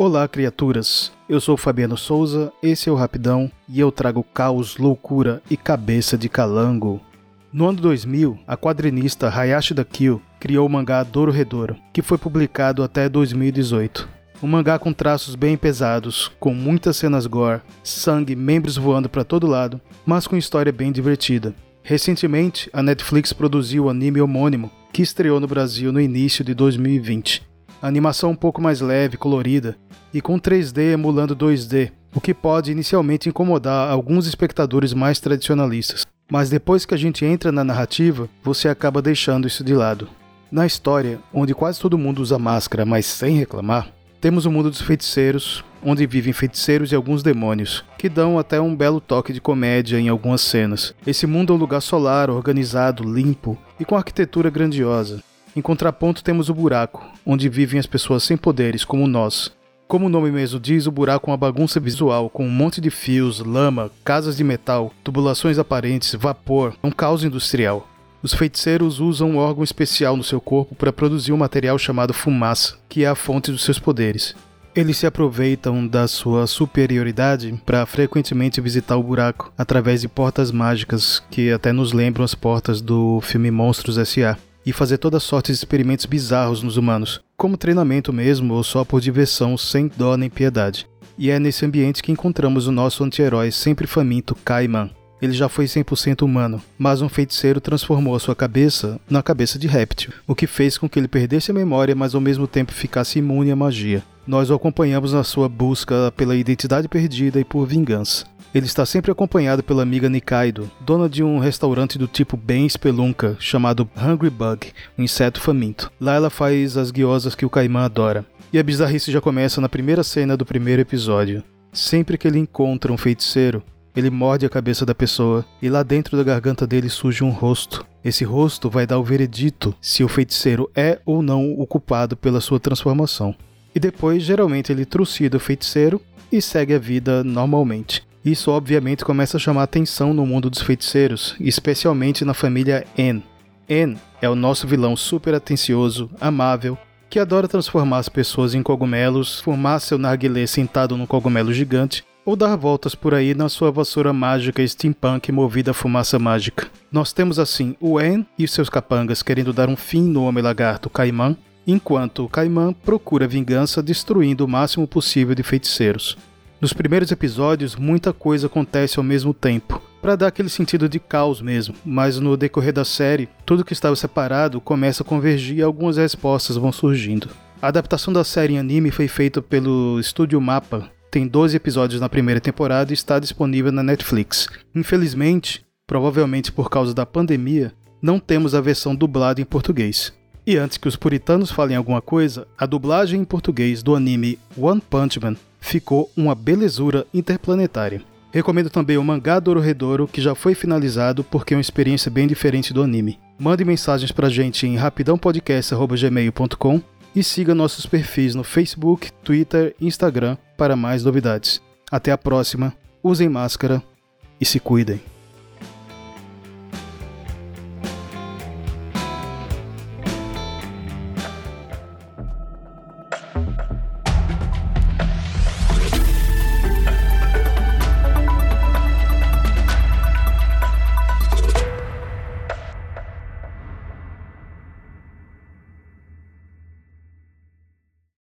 Olá, criaturas! Eu sou Fabiano Souza, esse é o Rapidão e eu trago caos, loucura e cabeça de calango. No ano 2000, a quadrinista Hayashi Dakio criou o mangá Doro Redoro, que foi publicado até 2018. Um mangá com traços bem pesados, com muitas cenas gore, sangue, membros voando para todo lado, mas com história bem divertida. Recentemente, a Netflix produziu o anime homônimo, que estreou no Brasil no início de 2020. Animação um pouco mais leve, colorida, e com 3D emulando 2D, o que pode inicialmente incomodar alguns espectadores mais tradicionalistas. Mas depois que a gente entra na narrativa, você acaba deixando isso de lado. Na história, onde quase todo mundo usa máscara, mas sem reclamar, temos o mundo dos feiticeiros, onde vivem feiticeiros e alguns demônios, que dão até um belo toque de comédia em algumas cenas. Esse mundo é um lugar solar, organizado, limpo e com arquitetura grandiosa. Em contraponto, temos o buraco, onde vivem as pessoas sem poderes, como nós. Como o nome mesmo diz, o buraco é uma bagunça visual, com um monte de fios, lama, casas de metal, tubulações aparentes, vapor, um caos industrial. Os feiticeiros usam um órgão especial no seu corpo para produzir um material chamado fumaça, que é a fonte dos seus poderes. Eles se aproveitam da sua superioridade para frequentemente visitar o buraco através de portas mágicas que até nos lembram as portas do filme Monstros S.A. e fazer toda sorte de experimentos bizarros nos humanos, como treinamento mesmo ou só por diversão sem dó nem piedade. E é nesse ambiente que encontramos o nosso anti-herói sempre faminto Kaiman, ele já foi 100% humano, mas um feiticeiro transformou a sua cabeça na cabeça de réptil, o que fez com que ele perdesse a memória, mas ao mesmo tempo ficasse imune à magia. Nós o acompanhamos na sua busca pela identidade perdida e por vingança. Ele está sempre acompanhado pela amiga Nikaido, dona de um restaurante do tipo bem espelunca, chamado Hungry Bug, um inseto faminto. Lá ela faz as guiosas que o Caimã adora. E a bizarrice já começa na primeira cena do primeiro episódio. Sempre que ele encontra um feiticeiro, ele morde a cabeça da pessoa e lá dentro da garganta dele surge um rosto. Esse rosto vai dar o veredito se o feiticeiro é ou não o culpado pela sua transformação. E depois, geralmente, ele trucida o feiticeiro e segue a vida normalmente. Isso obviamente começa a chamar atenção no mundo dos feiticeiros, especialmente na família N. N é o nosso vilão super atencioso, amável, que adora transformar as pessoas em cogumelos, formar seu narguilé sentado num cogumelo gigante ou dar voltas por aí na sua vassoura mágica steampunk movida a fumaça mágica. Nós temos assim o En e seus capangas querendo dar um fim no Homem-Lagarto Caimã, enquanto o Caimã procura vingança destruindo o máximo possível de feiticeiros. Nos primeiros episódios, muita coisa acontece ao mesmo tempo, para dar aquele sentido de caos mesmo, mas no decorrer da série, tudo que estava separado começa a convergir e algumas respostas vão surgindo. A adaptação da série em anime foi feita pelo Estúdio Mapa, tem 12 episódios na primeira temporada e está disponível na Netflix. Infelizmente, provavelmente por causa da pandemia, não temos a versão dublada em português. E antes que os puritanos falem alguma coisa, a dublagem em português do anime One Punch Man ficou uma belezura interplanetária. Recomendo também o mangá Dororedoro, que já foi finalizado porque é uma experiência bem diferente do anime. Mande mensagens pra gente em rapidãopodcast.gmail.com e siga nossos perfis no Facebook, Twitter e Instagram para mais novidades. Até a próxima, usem máscara e se cuidem.